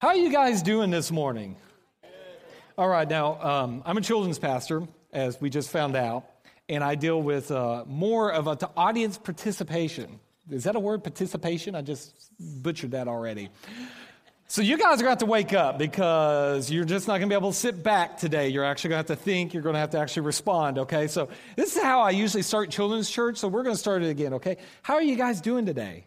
How are you guys doing this morning? All right, now, um, I'm a children's pastor, as we just found out, and I deal with uh, more of an audience participation. Is that a word, participation? I just butchered that already. So, you guys are going to have to wake up because you're just not going to be able to sit back today. You're actually going to have to think. You're going to have to actually respond, okay? So, this is how I usually start children's church. So, we're going to start it again, okay? How are you guys doing today?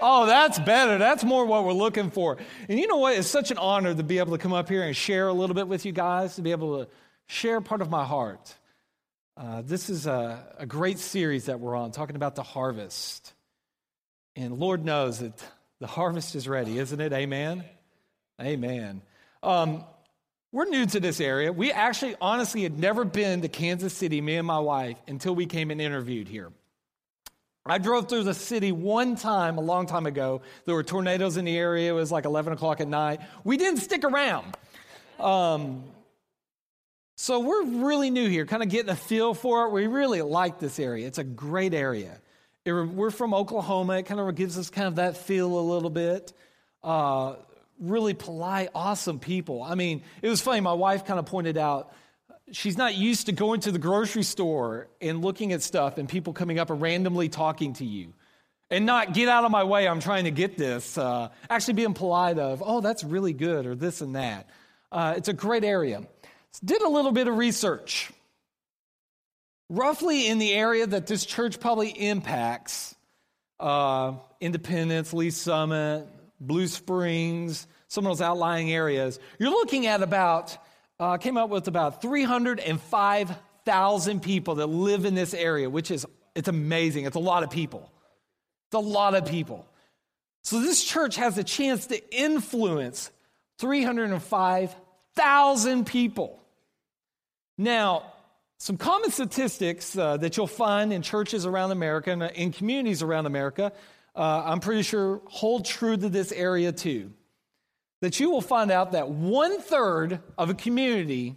Oh, that's better. That's more what we're looking for. And you know what? It's such an honor to be able to come up here and share a little bit with you guys, to be able to share part of my heart. Uh, this is a, a great series that we're on, talking about the harvest. And Lord knows that the harvest is ready, isn't it? Amen? Amen. Um, we're new to this area. We actually, honestly, had never been to Kansas City, me and my wife, until we came and interviewed here. I drove through the city one time a long time ago. There were tornadoes in the area. It was like 11 o'clock at night. We didn't stick around. Um, so we're really new here, kind of getting a feel for it. We really like this area. It's a great area. It, we're from Oklahoma. It kind of gives us kind of that feel a little bit. Uh, really polite, awesome people. I mean, it was funny. My wife kind of pointed out she's not used to going to the grocery store and looking at stuff and people coming up and randomly talking to you. And not get out of my way i'm trying to get this uh, actually being polite of oh that's really good or this and that. Uh, it's a great area. Did a little bit of research. Roughly in the area that this church probably impacts uh, independence lee summit blue springs some of those outlying areas you're looking at about uh, came up with about 305,000 people that live in this area, which is it's amazing. It's a lot of people. It's a lot of people. So this church has a chance to influence 305,000 people. Now, some common statistics uh, that you'll find in churches around America and in communities around America, uh, I'm pretty sure hold true to this area too that you will find out that one third of a community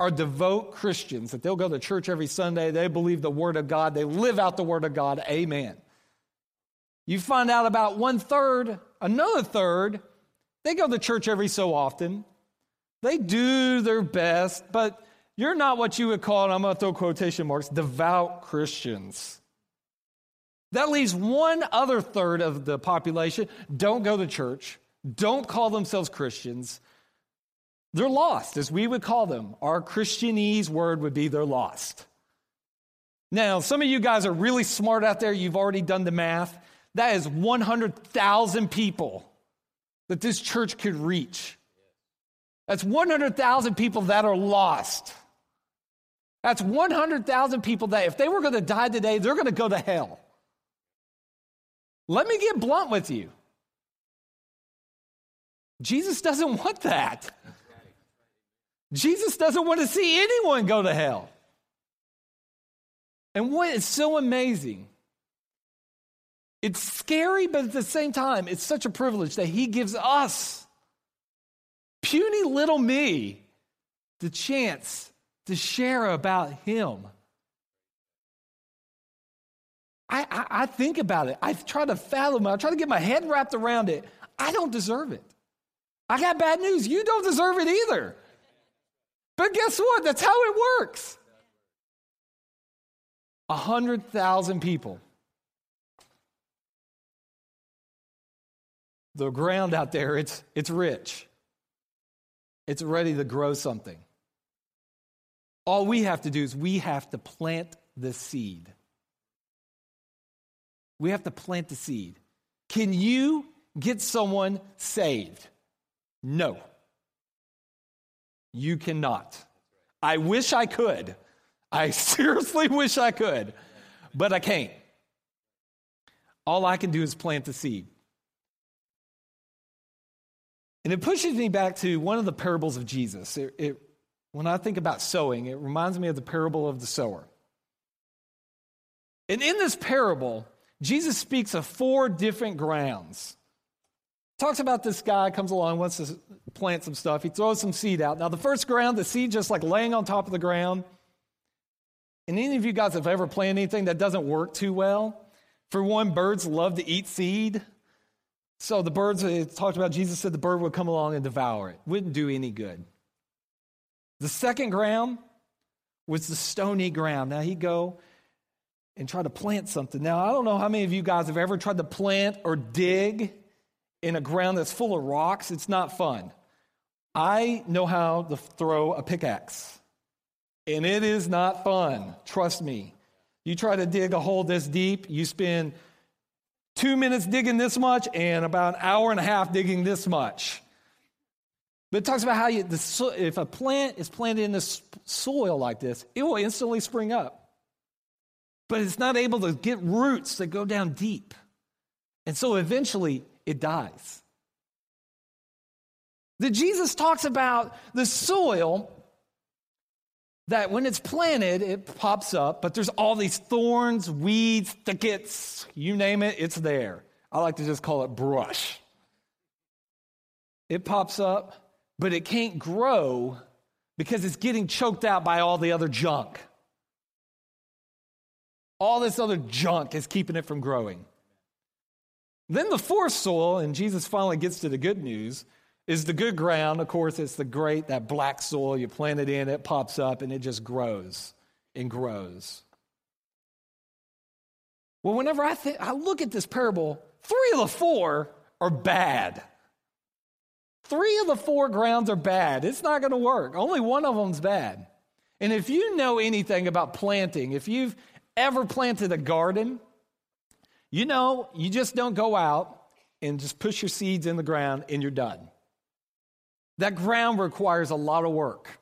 are devout Christians, that they'll go to church every Sunday, they believe the Word of God, they live out the Word of God. Amen. You find out about one third, another third, they go to church every so often. They do their best, but you're not what you would call, and I'm going to throw quotation marks, devout Christians. That leaves one other third of the population don't go to church don't call themselves Christians. They're lost, as we would call them. Our Christianese word would be they're lost. Now, some of you guys are really smart out there. You've already done the math. That is 100,000 people that this church could reach. That's 100,000 people that are lost. That's 100,000 people that if they were going to die today, they're going to go to hell. Let me get blunt with you. Jesus doesn't want that. Jesus doesn't want to see anyone go to hell. And what is so amazing, it's scary, but at the same time, it's such a privilege that He gives us, puny little me, the chance to share about Him. I, I, I think about it. I try to fathom it. I try to get my head wrapped around it. I don't deserve it. I got bad news. You don't deserve it either. But guess what? That's how it works. A hundred thousand people. The ground out there, it's, it's rich. It's ready to grow something. All we have to do is we have to plant the seed. We have to plant the seed. Can you get someone saved? No. You cannot. I wish I could. I seriously wish I could, but I can't. All I can do is plant the seed. And it pushes me back to one of the parables of Jesus. It, it, when I think about sowing, it reminds me of the parable of the sower. And in this parable, Jesus speaks of four different grounds talks about this guy comes along, wants to plant some stuff. He throws some seed out. Now, the first ground, the seed just like laying on top of the ground. And any of you guys have ever planted anything that doesn't work too well? For one, birds love to eat seed. So the birds, it talked about, Jesus said the bird would come along and devour it. Wouldn't do any good. The second ground was the stony ground. Now he'd go and try to plant something. Now, I don't know how many of you guys have ever tried to plant or dig in a ground that's full of rocks. It's not fun. I know how to throw a pickaxe, and it is not fun. Trust me. You try to dig a hole this deep, you spend two minutes digging this much and about an hour and a half digging this much. But it talks about how you, the, if a plant is planted in the soil like this, it will instantly spring up. But it's not able to get roots that go down deep. And so eventually it dies. That Jesus talks about the soil that when it's planted, it pops up, but there's all these thorns, weeds, thickets, you name it, it's there. I like to just call it brush. It pops up, but it can't grow because it's getting choked out by all the other junk. All this other junk is keeping it from growing. Then the fourth soil, and Jesus finally gets to the good news, is the good ground. Of course, it's the great, that black soil. You plant it in, it pops up, and it just grows and grows. Well, whenever I, think, I look at this parable, three of the four are bad. Three of the four grounds are bad. It's not going to work. Only one of them's bad. And if you know anything about planting, if you've ever planted a garden, you know you just don't go out and just push your seeds in the ground and you're done. That ground requires a lot of work.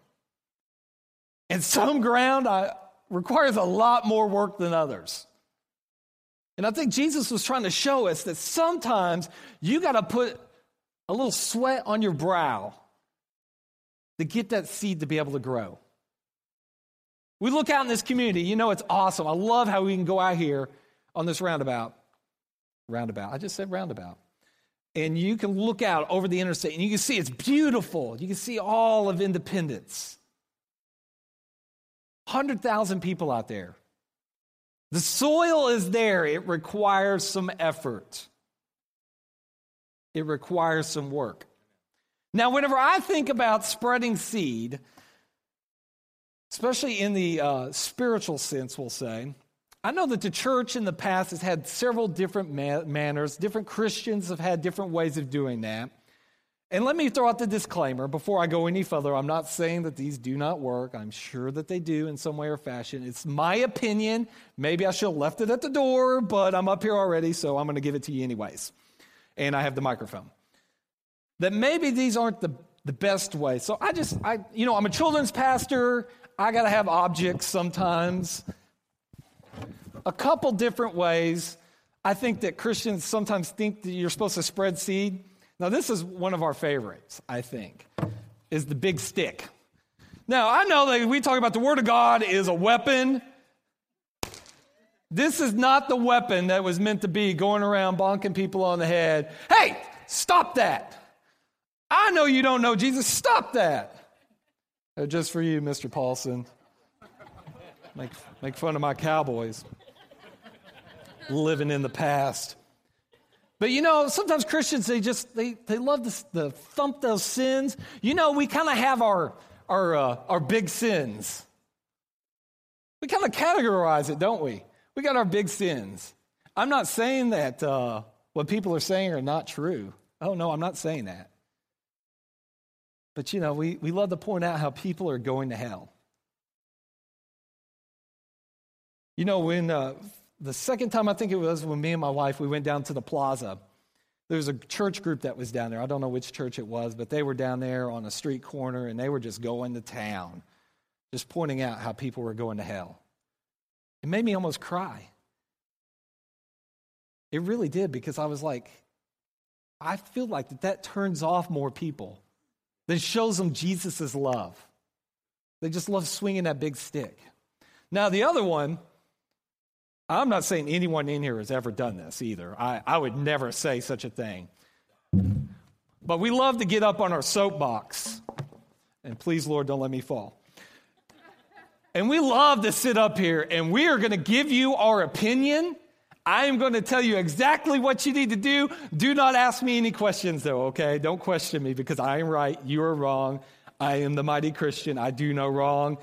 And some ground uh, requires a lot more work than others. And I think Jesus was trying to show us that sometimes you got to put a little sweat on your brow to get that seed to be able to grow. We look out in this community, you know, it's awesome. I love how we can go out here on this roundabout. Roundabout. I just said roundabout and you can look out over the interstate and you can see it's beautiful. You can see all of Independence. 100,000 people out there. The soil is there, it requires some effort, it requires some work. Now, whenever I think about spreading seed, especially in the uh, spiritual sense, we'll say, I know that the church in the past has had several different ma- manners. Different Christians have had different ways of doing that. And let me throw out the disclaimer before I go any further. I'm not saying that these do not work. I'm sure that they do in some way or fashion. It's my opinion. Maybe I should have left it at the door, but I'm up here already, so I'm going to give it to you anyways. And I have the microphone. That maybe these aren't the, the best way. So I just, I, you know, I'm a children's pastor. I got to have objects sometimes a couple different ways. I think that Christians sometimes think that you're supposed to spread seed. Now, this is one of our favorites, I think, is the big stick. Now, I know that we talk about the Word of God is a weapon. This is not the weapon that was meant to be going around bonking people on the head. Hey, stop that. I know you don't know Jesus. Stop that. Uh, just for you, Mr. Paulson. Make, make fun of my cowboys living in the past. But you know, sometimes Christians they just they they love to, thump those sins. You know, we kind of have our our uh, our big sins. We kind of categorize it, don't we? We got our big sins. I'm not saying that uh, what people are saying are not true. Oh no, I'm not saying that. But you know, we, we love to point out how people are going to hell. You know, when uh, the second time I think it was when me and my wife we went down to the plaza. There was a church group that was down there. I don't know which church it was, but they were down there on a street corner and they were just going to town, just pointing out how people were going to hell. It made me almost cry. It really did because I was like, I feel like that, that turns off more people. than shows them Jesus' love. They just love swinging that big stick. Now, the other one, I'm not saying anyone in here has ever done this either. I, I would never say such a thing. But we love to get up on our soapbox. And please, Lord, don't let me fall. And we love to sit up here and we are going to give you our opinion I am going to tell you exactly what you need to do. Do not ask me any questions, though, okay? Don't question me because I am right. You are wrong. I am the mighty Christian. I do no wrong.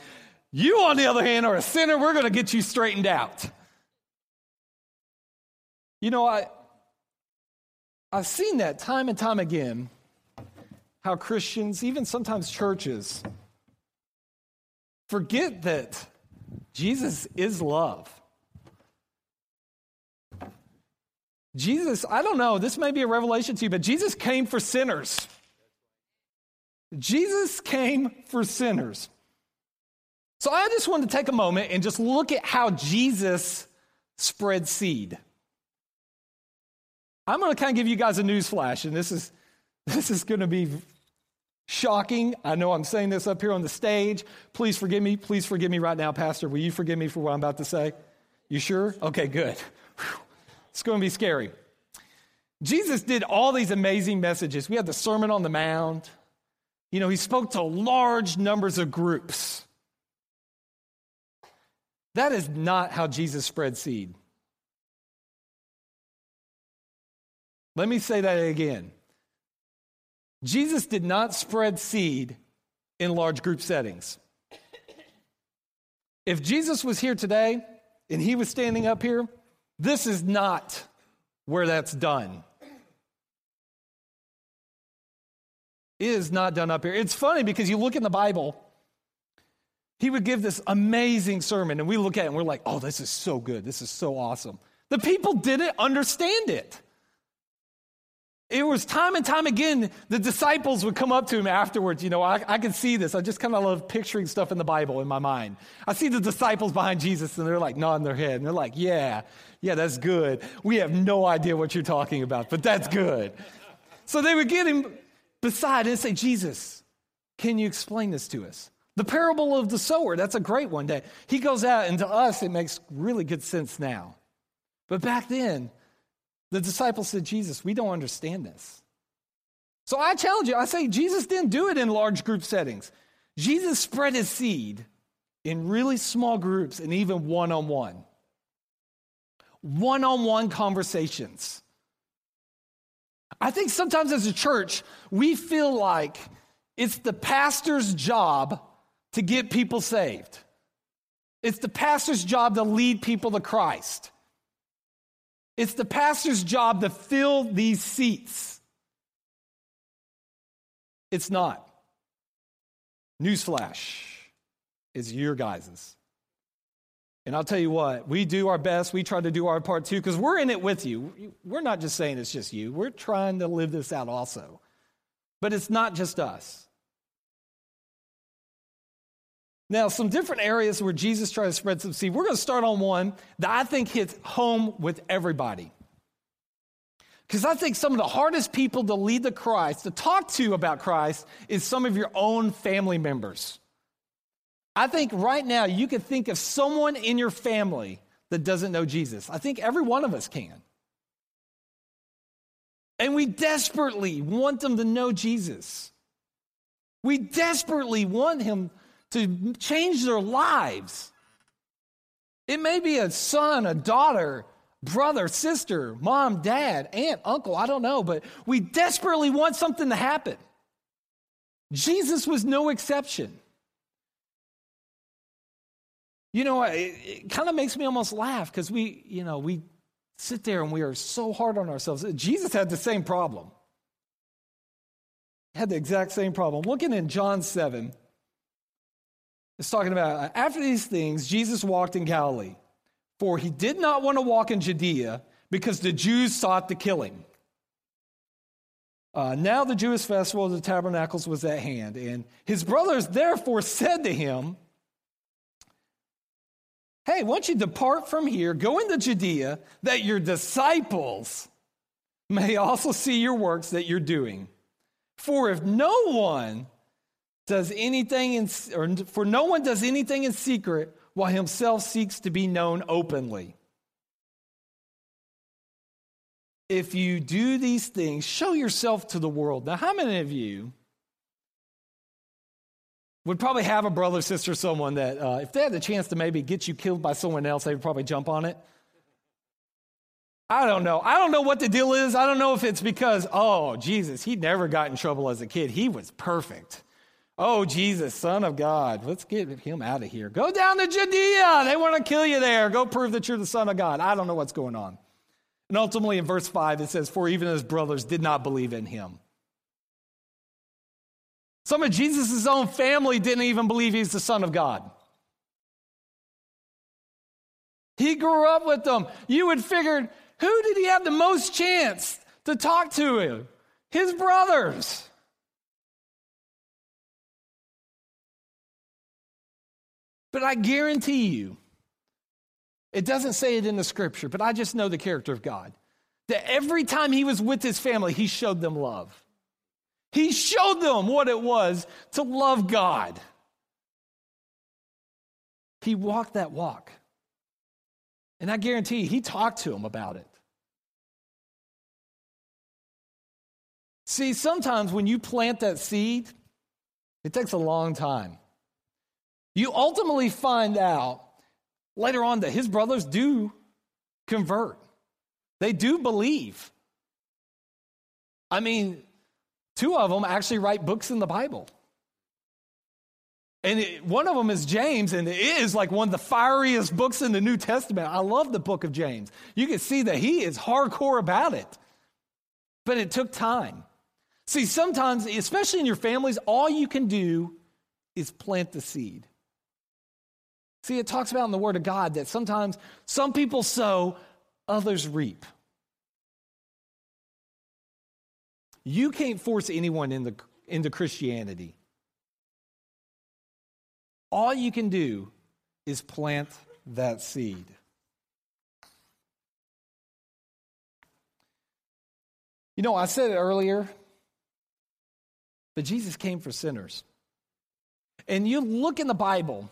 You, on the other hand, are a sinner. We're going to get you straightened out. You know, I, I've seen that time and time again how Christians, even sometimes churches, forget that Jesus is love. Jesus, I don't know, this may be a revelation to you, but Jesus came for sinners. Jesus came for sinners. So I just want to take a moment and just look at how Jesus spread seed. I'm going to kind of give you guys a news flash, and this is this is going to be shocking. I know I'm saying this up here on the stage. Please forgive me. Please forgive me right now, Pastor. Will you forgive me for what I'm about to say? You sure? Okay, good. It's going to be scary. Jesus did all these amazing messages. We had the Sermon on the Mount. You know, he spoke to large numbers of groups. That is not how Jesus spread seed. Let me say that again. Jesus did not spread seed in large group settings. If Jesus was here today and he was standing up here, this is not where that's done. It is not done up here. It's funny because you look in the Bible, he would give this amazing sermon, and we look at it and we're like, oh, this is so good. This is so awesome. The people didn't understand it. It was time and time again, the disciples would come up to him afterwards. You know, I, I can see this. I just kind of love picturing stuff in the Bible in my mind. I see the disciples behind Jesus and they're like nodding their head and they're like, yeah, yeah, that's good. We have no idea what you're talking about, but that's good. so they would get him beside and say, Jesus, can you explain this to us? The parable of the sower, that's a great one that he goes out, and to us, it makes really good sense now. But back then, the disciples said, Jesus, we don't understand this. So I challenge you, I say, Jesus didn't do it in large group settings. Jesus spread his seed in really small groups and even one on one. One on one conversations. I think sometimes as a church, we feel like it's the pastor's job to get people saved. It's the pastor's job to lead people to Christ. It's the pastor's job to fill these seats. It's not. Newsflash. is your guys's. And I'll tell you what, we do our best. We try to do our part too, because we're in it with you. We're not just saying it's just you, we're trying to live this out also. But it's not just us. Now, some different areas where Jesus tried to spread some seed. We're going to start on one that I think hits home with everybody. Because I think some of the hardest people to lead to Christ, to talk to about Christ, is some of your own family members. I think right now you could think of someone in your family that doesn't know Jesus. I think every one of us can. And we desperately want them to know Jesus. We desperately want him to change their lives. It may be a son, a daughter, brother, sister, mom, dad, aunt, uncle, I don't know, but we desperately want something to happen. Jesus was no exception. You know, it, it kind of makes me almost laugh because we, you know, we sit there and we are so hard on ourselves. Jesus had the same problem. Had the exact same problem. Looking in John 7, it's talking about uh, after these things, Jesus walked in Galilee, for he did not want to walk in Judea because the Jews sought to kill him. Uh, now the Jewish festival of the tabernacles was at hand, and his brothers therefore said to him, Hey, why don't you depart from here, go into Judea, that your disciples may also see your works that you're doing. For if no one does anything in, or for no one does anything in secret while himself seeks to be known openly. If you do these things, show yourself to the world. Now, how many of you would probably have a brother, sister, someone that uh, if they had the chance to maybe get you killed by someone else, they would probably jump on it? I don't know. I don't know what the deal is. I don't know if it's because, oh, Jesus, he never got in trouble as a kid. He was perfect. Oh, Jesus, Son of God, let's get him out of here. Go down to Judea. They want to kill you there. Go prove that you're the Son of God. I don't know what's going on. And ultimately, in verse 5, it says, For even his brothers did not believe in him. Some of Jesus' own family didn't even believe he's the Son of God. He grew up with them. You would figure, who did he have the most chance to talk to him? His brothers. But I guarantee you, it doesn't say it in the scripture, but I just know the character of God. That every time he was with his family, he showed them love. He showed them what it was to love God. He walked that walk. And I guarantee you, he talked to them about it. See, sometimes when you plant that seed, it takes a long time. You ultimately find out later on that his brothers do convert, they do believe. I mean, two of them actually write books in the Bible. And it, one of them is James, and it is like one of the fieriest books in the New Testament. I love the book of James. You can see that he is hardcore about it. But it took time. See, sometimes, especially in your families, all you can do is plant the seed. See, it talks about in the Word of God that sometimes some people sow, others reap. You can't force anyone into, into Christianity. All you can do is plant that seed. You know, I said it earlier, but Jesus came for sinners. And you look in the Bible,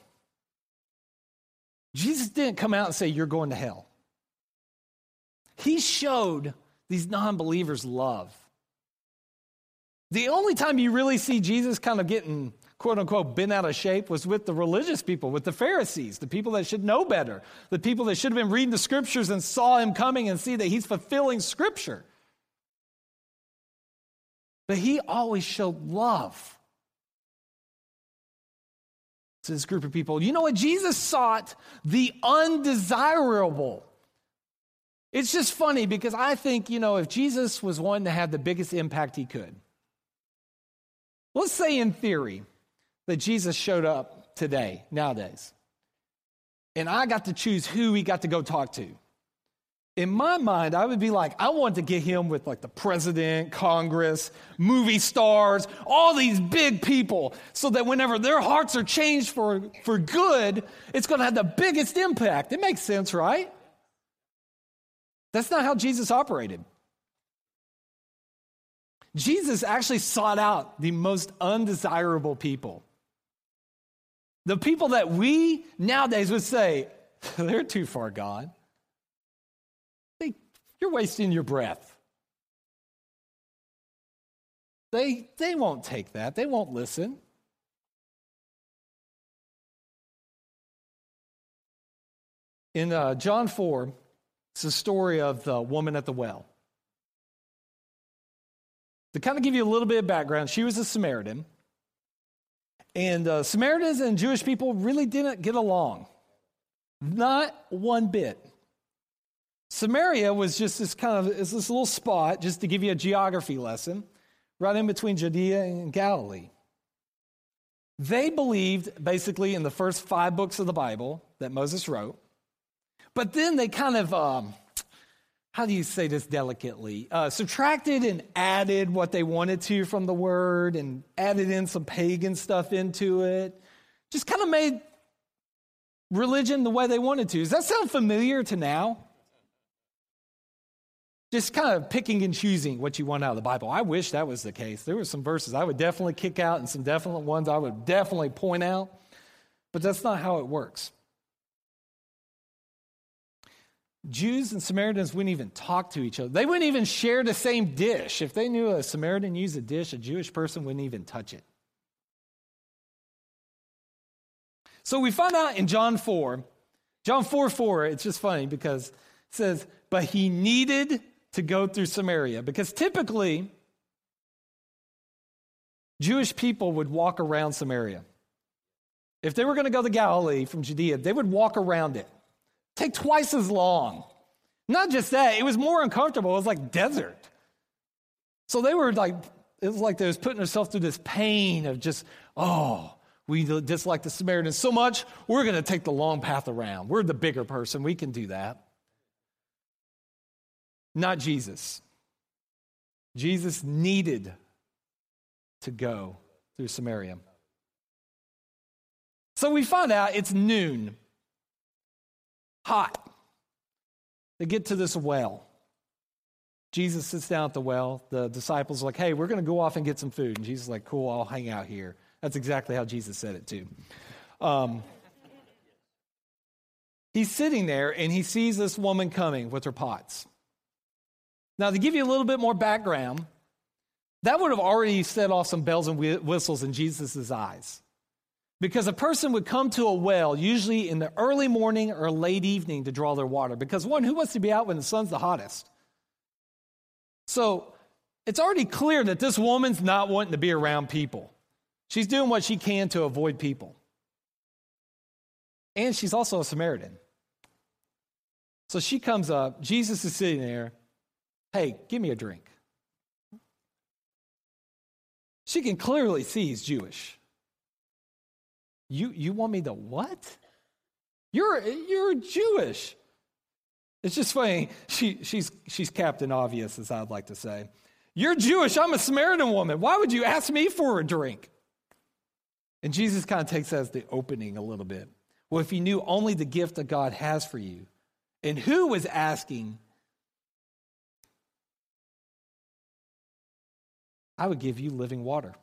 Jesus didn't come out and say, You're going to hell. He showed these non believers love. The only time you really see Jesus kind of getting, quote unquote, bent out of shape was with the religious people, with the Pharisees, the people that should know better, the people that should have been reading the scriptures and saw him coming and see that he's fulfilling scripture. But he always showed love to this group of people. You know what? Jesus sought the undesirable. It's just funny because I think, you know, if Jesus was one to have the biggest impact he could, let's say in theory that Jesus showed up today, nowadays, and I got to choose who he got to go talk to in my mind, I would be like, I want to get him with like the president, Congress, movie stars, all these big people, so that whenever their hearts are changed for, for good, it's going to have the biggest impact. It makes sense, right? That's not how Jesus operated. Jesus actually sought out the most undesirable people. The people that we nowadays would say, they're too far gone. You're wasting your breath. They, they won't take that, they won't listen. In uh, John 4, it's the story of the woman at the well. To kind of give you a little bit of background, she was a Samaritan. And uh, Samaritans and Jewish people really didn't get along. Not one bit. Samaria was just this kind of this little spot, just to give you a geography lesson, right in between Judea and Galilee. They believed basically in the first five books of the Bible that Moses wrote, but then they kind of, um, how do you say this delicately, uh, subtracted and added what they wanted to from the word and added in some pagan stuff into it. Just kind of made religion the way they wanted to. Does that sound familiar to now? Just kind of picking and choosing what you want out of the Bible. I wish that was the case. There were some verses I would definitely kick out and some definite ones I would definitely point out, but that's not how it works. Jews and Samaritans wouldn't even talk to each other. They wouldn't even share the same dish. If they knew a Samaritan used a dish, a Jewish person wouldn't even touch it. So we find out in John 4, John 4 4, it's just funny because it says, but he needed to go through Samaria because typically Jewish people would walk around Samaria. If they were going to go to Galilee from Judea, they would walk around it. Take twice as long. Not just that, it was more uncomfortable. It was like desert. So they were like, it was like they was putting themselves through this pain of just, oh, we dislike the Samaritans so much, we're going to take the long path around. We're the bigger person. We can do that. Not Jesus. Jesus needed to go through Samaria. So we find out it's noon, hot. They get to this well. Jesus sits down at the well. The disciples are like, hey, we're going to go off and get some food. And Jesus is like, cool, I'll hang out here. That's exactly how Jesus said it, too. Um, he's sitting there and he sees this woman coming with her pots. Now, to give you a little bit more background, that would have already set off some bells and whistles in Jesus' eyes. Because a person would come to a well, usually in the early morning or late evening, to draw their water. Because one, who wants to be out when the sun's the hottest? So it's already clear that this woman's not wanting to be around people. She's doing what she can to avoid people. And she's also a Samaritan. So she comes up, Jesus is sitting there. Hey, give me a drink. She can clearly see he's Jewish. You, you want me to what? You're, you're Jewish. It's just funny. She, she's, she's Captain Obvious, as I'd like to say. You're Jewish. I'm a Samaritan woman. Why would you ask me for a drink? And Jesus kind of takes that as the opening a little bit. Well, if you knew only the gift that God has for you, and who was asking, I would give you living water.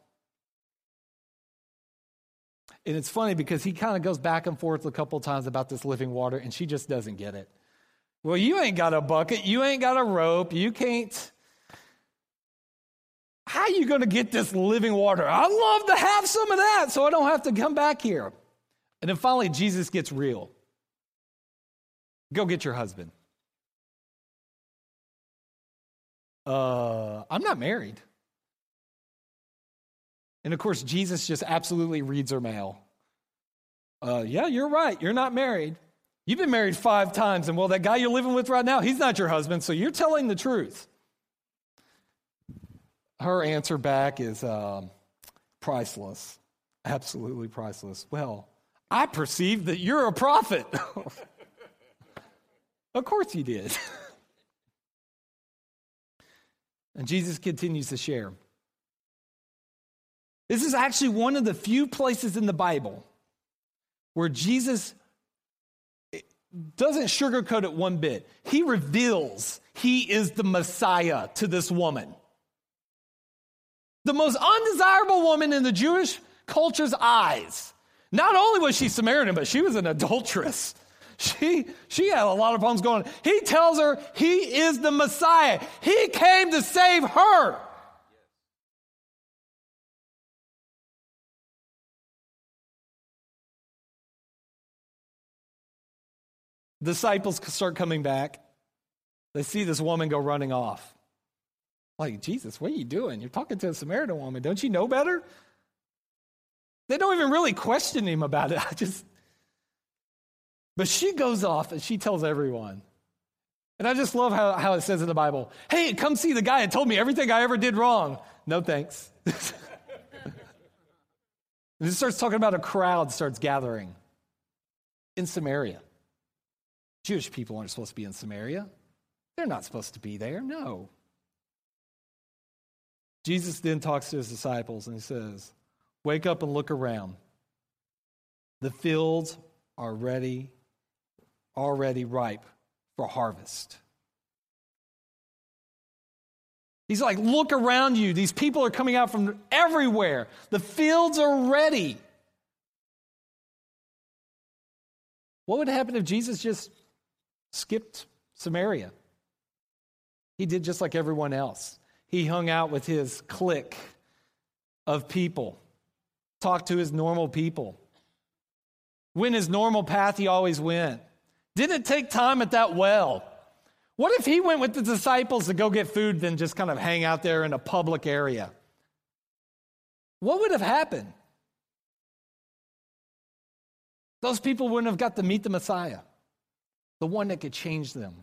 And it's funny because he kind of goes back and forth a couple times about this living water, and she just doesn't get it. Well, you ain't got a bucket, you ain't got a rope, you can't. How are you going to get this living water? I'd love to have some of that so I don't have to come back here. And then finally, Jesus gets real. Go get your husband. Uh, I'm not married. And of course, Jesus just absolutely reads her mail. Uh, yeah, you're right. You're not married. You've been married five times, and well, that guy you're living with right now, he's not your husband, so you're telling the truth. Her answer back is um, priceless, absolutely priceless. Well, I perceive that you're a prophet. of course you did. and Jesus continues to share. This is actually one of the few places in the Bible where Jesus doesn't sugarcoat it one bit. He reveals he is the Messiah to this woman. The most undesirable woman in the Jewish culture's eyes. Not only was she Samaritan, but she was an adulteress. She, she had a lot of problems going. On. He tells her he is the Messiah. He came to save her. Disciples start coming back. They see this woman go running off. Like, Jesus, what are you doing? You're talking to a Samaritan woman. Don't you know better? They don't even really question him about it. I just, but she goes off and she tells everyone. And I just love how, how it says in the Bible, hey, come see the guy that told me everything I ever did wrong. No thanks. and it starts talking about a crowd starts gathering in Samaria. Jewish people aren't supposed to be in Samaria. They're not supposed to be there. No. Jesus then talks to his disciples and he says, Wake up and look around. The fields are ready, already ripe for harvest. He's like, Look around you. These people are coming out from everywhere. The fields are ready. What would happen if Jesus just skipped Samaria. He did just like everyone else. He hung out with his clique of people, talked to his normal people. Went his normal path he always went. Didn't take time at that well. What if he went with the disciples to go get food, then just kind of hang out there in a public area? What would have happened? Those people wouldn't have got to meet the Messiah, the one that could change them.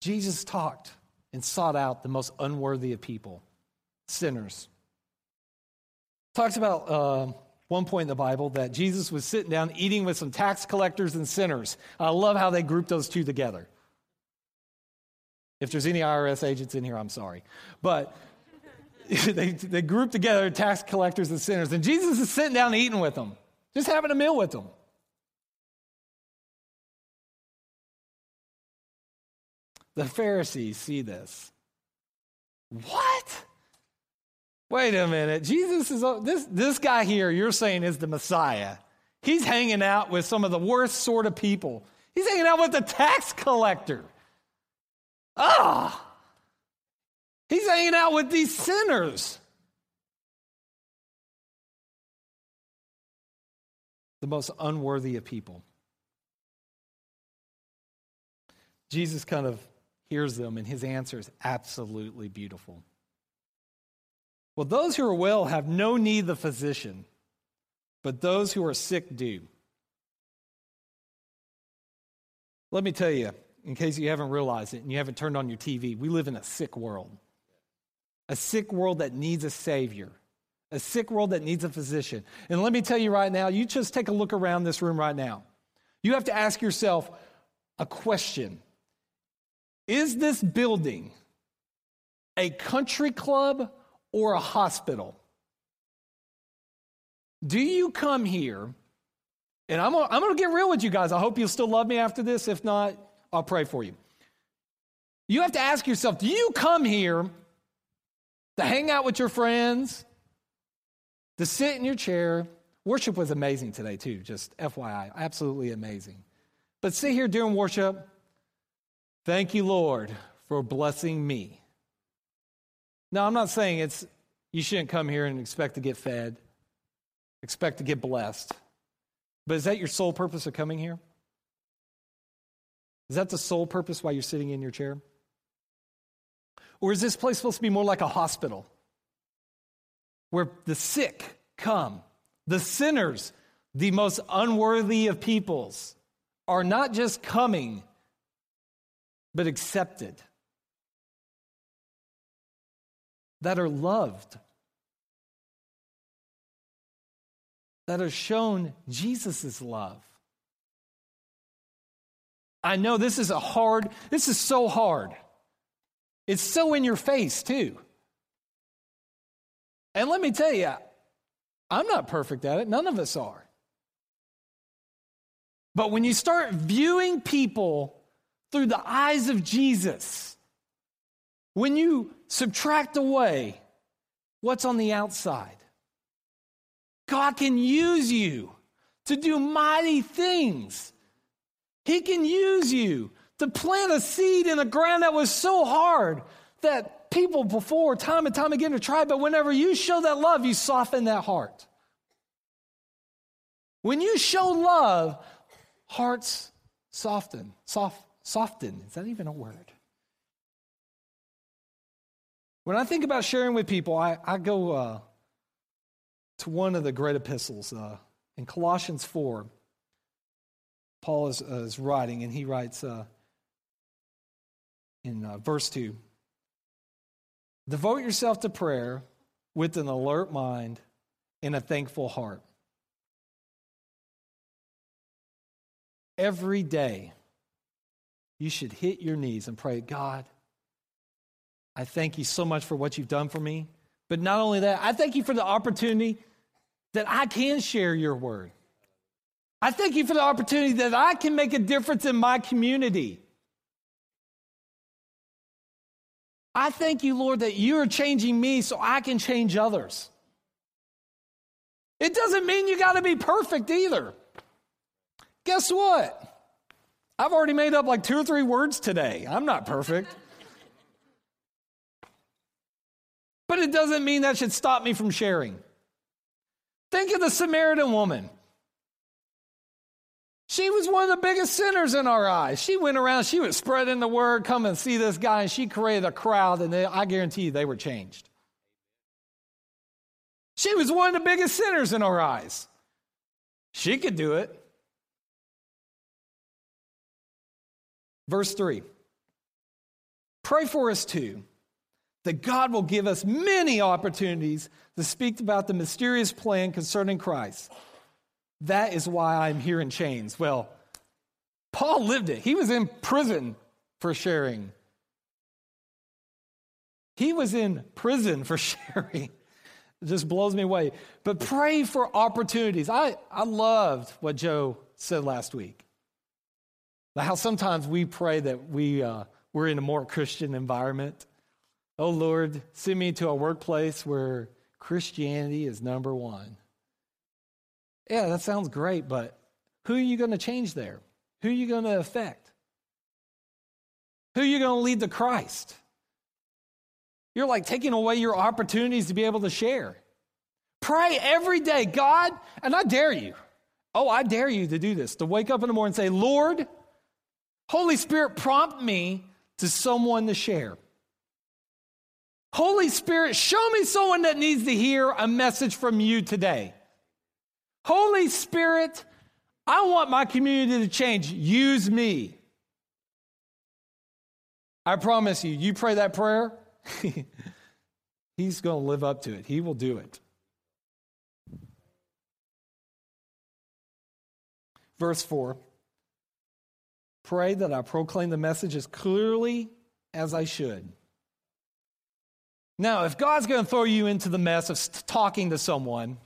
Jesus talked and sought out the most unworthy of people, sinners. Talks about uh, one point in the Bible that Jesus was sitting down eating with some tax collectors and sinners. I love how they group those two together. If there's any IRS agents in here, I'm sorry. But they, they group together tax collectors and sinners. And Jesus is sitting down eating with them, just having a meal with them. The Pharisees see this. What? Wait a minute. Jesus is this this guy here you're saying is the Messiah. He's hanging out with some of the worst sort of people. He's hanging out with the tax collector. Ah. He's hanging out with these sinners. The most unworthy of people. Jesus kind of hears them, and his answer is absolutely beautiful. Well, those who are well have no need of the physician, but those who are sick do. Let me tell you, in case you haven't realized it and you haven't turned on your TV, we live in a sick world. A sick world that needs a Savior, a sick world that needs a physician. And let me tell you right now, you just take a look around this room right now. You have to ask yourself a question Is this building a country club or a hospital? Do you come here, and I'm, I'm going to get real with you guys. I hope you'll still love me after this. If not, I'll pray for you. You have to ask yourself do you come here to hang out with your friends, to sit in your chair? Worship was amazing today, too, just FYI. Absolutely amazing. But sit here during worship. Thank you, Lord, for blessing me. Now, I'm not saying it's you shouldn't come here and expect to get fed, expect to get blessed. But is that your sole purpose of coming here? Is that the sole purpose why you're sitting in your chair? Or is this place supposed to be more like a hospital where the sick come, the sinners, the most unworthy of peoples, are not just coming, but accepted? that are loved, that are shown Jesus' love. I know this is a hard, this is so hard. It's so in your face, too. And let me tell you, I'm not perfect at it. None of us are. But when you start viewing people through the eyes of Jesus, when you subtract away what's on the outside, God can use you to do mighty things. He can use you to plant a seed in a ground that was so hard that people before, time and time again, have tried, but whenever you show that love, you soften that heart. When you show love, hearts soften. Soft, soften. Is that even a word? When I think about sharing with people, I, I go uh, to one of the great epistles uh, in Colossians 4. Paul is, uh, is writing, and he writes uh, in uh, verse 2 Devote yourself to prayer with an alert mind and a thankful heart. Every day, you should hit your knees and pray, God, I thank you so much for what you've done for me. But not only that, I thank you for the opportunity that I can share your word. I thank you for the opportunity that I can make a difference in my community. I thank you, Lord, that you're changing me so I can change others. It doesn't mean you got to be perfect either. Guess what? I've already made up like two or three words today. I'm not perfect. But it doesn't mean that should stop me from sharing. Think of the Samaritan woman. She was one of the biggest sinners in our eyes. She went around, she was spreading the word, come and see this guy, and she created a crowd, and they, I guarantee you they were changed. She was one of the biggest sinners in our eyes. She could do it. Verse 3 Pray for us too, that God will give us many opportunities to speak about the mysterious plan concerning Christ that is why I'm here in chains. Well, Paul lived it. He was in prison for sharing. He was in prison for sharing. It just blows me away. But pray for opportunities. I, I loved what Joe said last week. How sometimes we pray that we, uh, we're in a more Christian environment. Oh Lord, send me to a workplace where Christianity is number one. Yeah, that sounds great, but who are you going to change there? Who are you going to affect? Who are you going to lead to Christ? You're like taking away your opportunities to be able to share. Pray every day, God, and I dare you. Oh, I dare you to do this, to wake up in the morning and say, Lord, Holy Spirit, prompt me to someone to share. Holy Spirit, show me someone that needs to hear a message from you today. Holy Spirit, I want my community to change. Use me. I promise you, you pray that prayer, he's going to live up to it. He will do it. Verse 4 Pray that I proclaim the message as clearly as I should. Now, if God's going to throw you into the mess of talking to someone,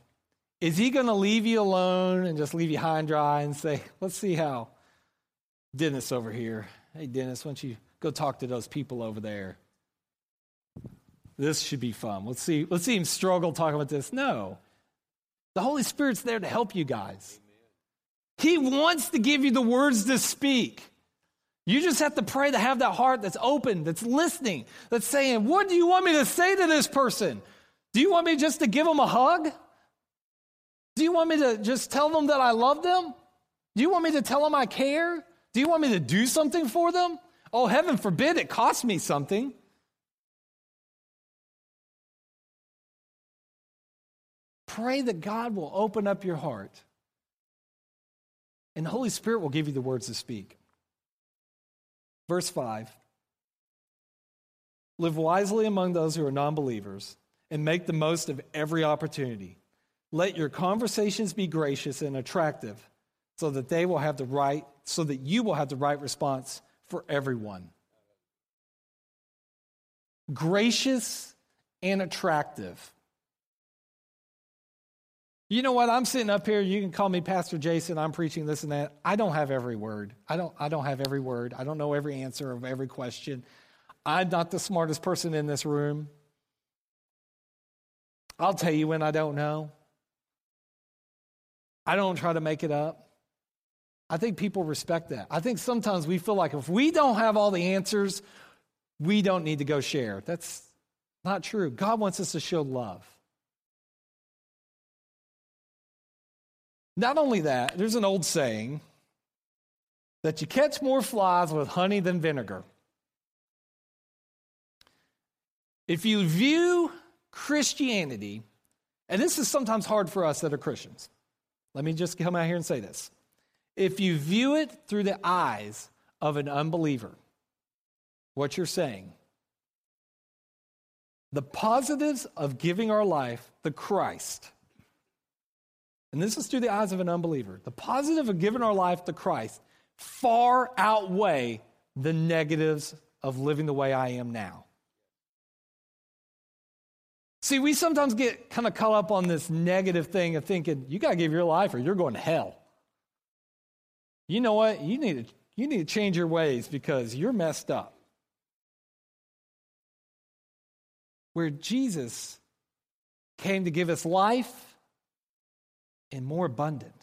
is he going to leave you alone and just leave you high and dry and say, let's see how Dennis over here, hey, Dennis, why don't you go talk to those people over there? This should be fun. Let's see, let's see him struggle talking about this. No. The Holy Spirit's there to help you guys. He wants to give you the words to speak. You just have to pray to have that heart that's open, that's listening, that's saying, What do you want me to say to this person? Do you want me just to give them a hug? Do you want me to just tell them that I love them? Do you want me to tell them I care? Do you want me to do something for them? Oh, heaven forbid it costs me something. Pray that God will open up your heart and the Holy Spirit will give you the words to speak. Verse 5 Live wisely among those who are non believers and make the most of every opportunity. Let your conversations be gracious and attractive so that they will have the right, so that you will have the right response for everyone. Gracious and attractive. You know what? I'm sitting up here. You can call me Pastor Jason. I'm preaching this and that. I don't have every word. I don't, I don't have every word. I don't know every answer of every question. I'm not the smartest person in this room. I'll tell you when I don't know. I don't try to make it up. I think people respect that. I think sometimes we feel like if we don't have all the answers, we don't need to go share. That's not true. God wants us to show love. Not only that, there's an old saying that you catch more flies with honey than vinegar. If you view Christianity, and this is sometimes hard for us that are Christians, let me just come out here and say this. If you view it through the eyes of an unbeliever, what you're saying, the positives of giving our life to Christ, and this is through the eyes of an unbeliever, the positive of giving our life to Christ far outweigh the negatives of living the way I am now. See, we sometimes get kind of caught up on this negative thing of thinking, you got to give your life or you're going to hell. You know what? You need to, you need to change your ways because you're messed up. Where Jesus came to give us life and more abundant.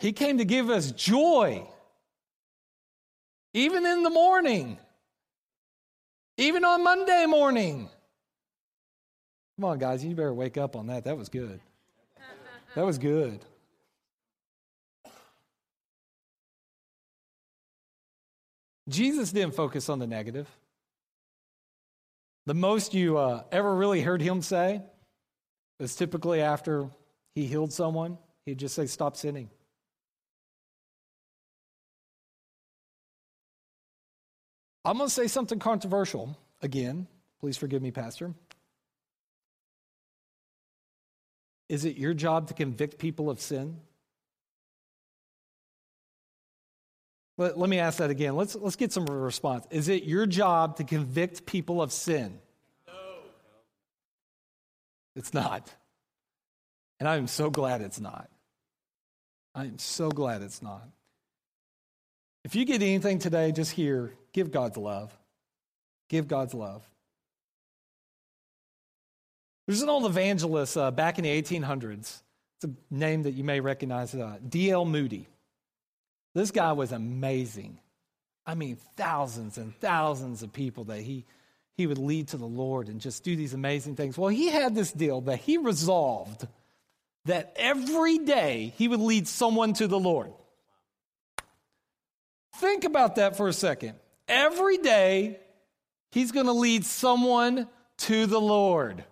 He came to give us joy, even in the morning even on Monday morning. Come on, guys, you better wake up on that. That was good. That was good. Jesus didn't focus on the negative. The most you uh, ever really heard him say was typically after he healed someone, he'd just say, Stop sinning. I'm going to say something controversial again. Please forgive me, Pastor. Is it your job to convict people of sin? Let, let me ask that again. Let's, let's get some response. Is it your job to convict people of sin? No. It's not. And I am so glad it's not. I am so glad it's not. If you get anything today, just here, give God's love. Give God's love. There's an old evangelist uh, back in the 1800s. It's a name that you may recognize, uh, D.L. Moody. This guy was amazing. I mean, thousands and thousands of people that he, he would lead to the Lord and just do these amazing things. Well, he had this deal that he resolved that every day he would lead someone to the Lord. Think about that for a second. Every day he's going to lead someone to the Lord.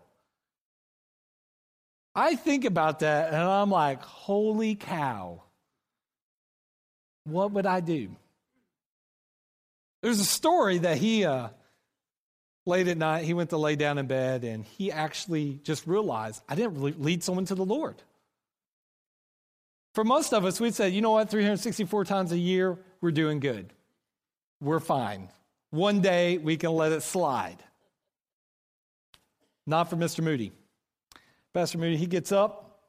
I think about that and I'm like, holy cow. What would I do? There's a story that he, uh, late at night, he went to lay down in bed and he actually just realized, I didn't lead someone to the Lord. For most of us, we'd say, you know what, 364 times a year, we're doing good. We're fine. One day, we can let it slide. Not for Mr. Moody. Pastor Moody, he gets up,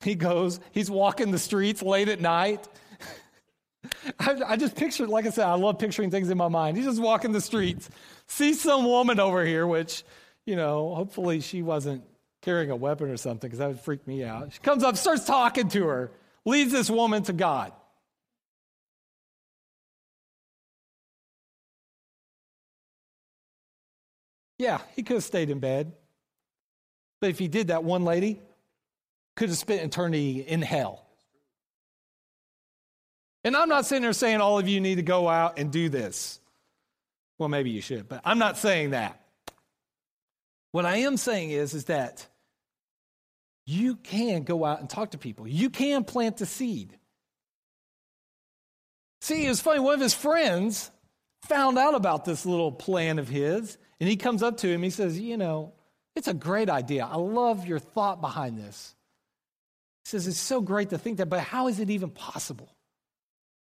he goes, he's walking the streets late at night. I, I, just picture, like I said, I love picturing things in my mind. He's just walking the streets, sees some woman over here, which, you know, hopefully she wasn't carrying a weapon or something because that would freak me out. She comes up, starts talking to her, leads this woman to God. Yeah, he could have stayed in bed. But if he did that, one lady could have spent eternity in hell. And I'm not sitting there saying all of you need to go out and do this. Well, maybe you should, but I'm not saying that. What I am saying is, is that you can go out and talk to people. You can plant the seed. See, it was funny. One of his friends found out about this little plan of his, and he comes up to him. He says, You know, it's a great idea. I love your thought behind this. He says, It's so great to think that, but how is it even possible?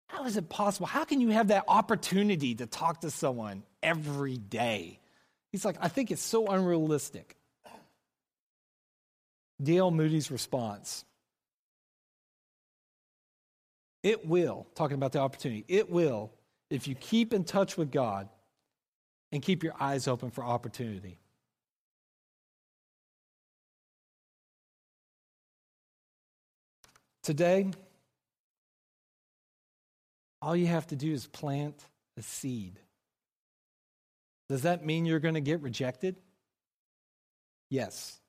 How is it possible? How can you have that opportunity to talk to someone every day? He's like, I think it's so unrealistic. D.L. Moody's response it will, talking about the opportunity, it will if you keep in touch with God and keep your eyes open for opportunity. Today, all you have to do is plant a seed. Does that mean you're going to get rejected? Yes.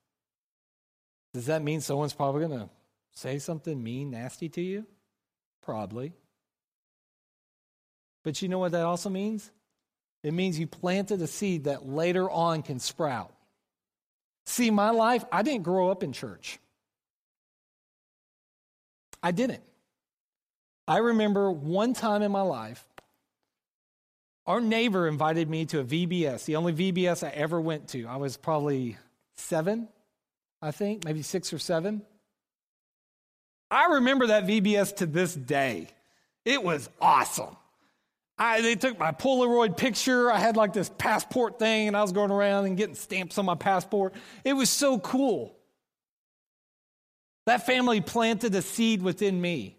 Does that mean someone's probably going to say something mean, nasty to you? Probably. But you know what that also means? It means you planted a seed that later on can sprout. See, my life, I didn't grow up in church. I didn't. I remember one time in my life, our neighbor invited me to a VBS, the only VBS I ever went to. I was probably seven, I think, maybe six or seven. I remember that VBS to this day. It was awesome. I, they took my Polaroid picture. I had like this passport thing, and I was going around and getting stamps on my passport. It was so cool. That family planted a seed within me.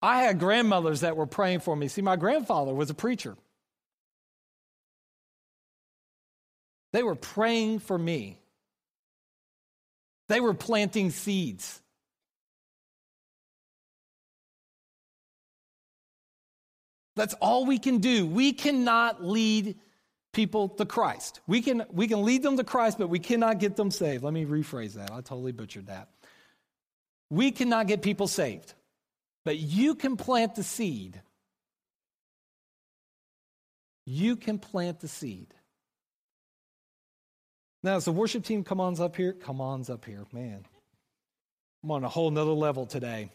I had grandmothers that were praying for me. See, my grandfather was a preacher. They were praying for me. They were planting seeds. That's all we can do. We cannot lead people to Christ. We can, we can lead them to Christ, but we cannot get them saved. Let me rephrase that. I totally butchered that. We cannot get people saved. But you can plant the seed you can plant the seed. Now, as the worship team come on up here, come on up here, man. I'm on a whole nother level today.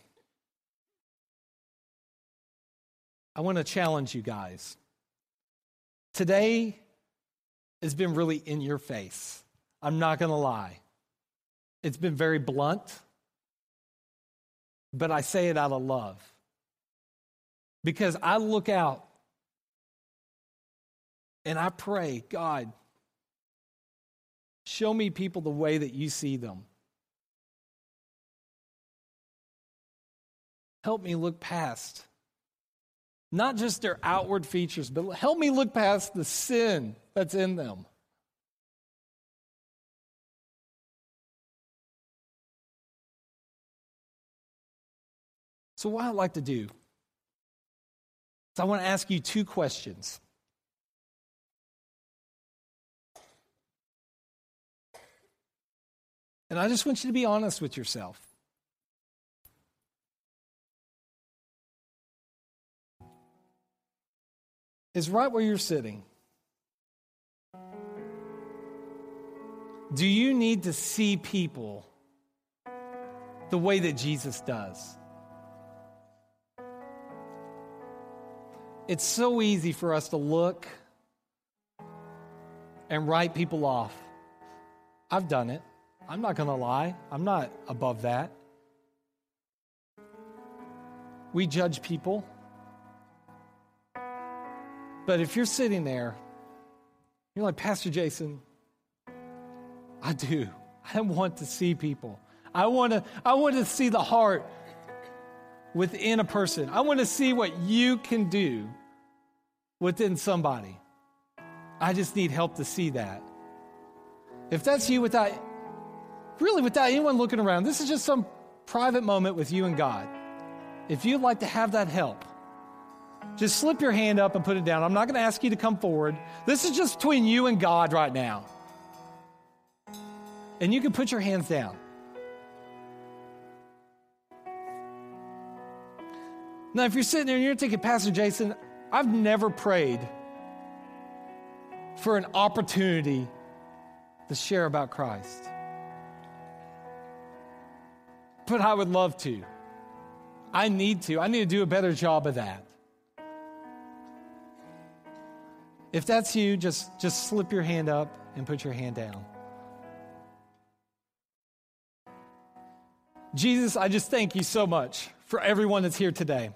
I want to challenge you guys. Today has been really in your face. I'm not going to lie. It's been very blunt, but I say it out of love. Because I look out and I pray, God, show me people the way that you see them. Help me look past not just their outward features, but help me look past the sin that's in them. So, what I'd like to do is I want to ask you two questions. And I just want you to be honest with yourself. Is right where you're sitting. Do you need to see people the way that Jesus does? It's so easy for us to look and write people off. I've done it. I'm not going to lie. I'm not above that. We judge people. But if you're sitting there, you're like, Pastor Jason, I do. I want to see people. I want to, I want to see the heart within a person. I want to see what you can do within somebody. I just need help to see that. If that's you without, really without anyone looking around, this is just some private moment with you and God. If you'd like to have that help, just slip your hand up and put it down. I'm not going to ask you to come forward. This is just between you and God right now. And you can put your hands down. Now, if you're sitting there and you're thinking, Pastor Jason, I've never prayed for an opportunity to share about Christ. But I would love to. I need to. I need to do a better job of that. If that's you, just, just slip your hand up and put your hand down. Jesus, I just thank you so much for everyone that's here today.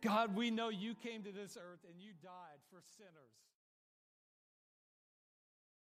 God, we know you came to this earth and you died for sinners.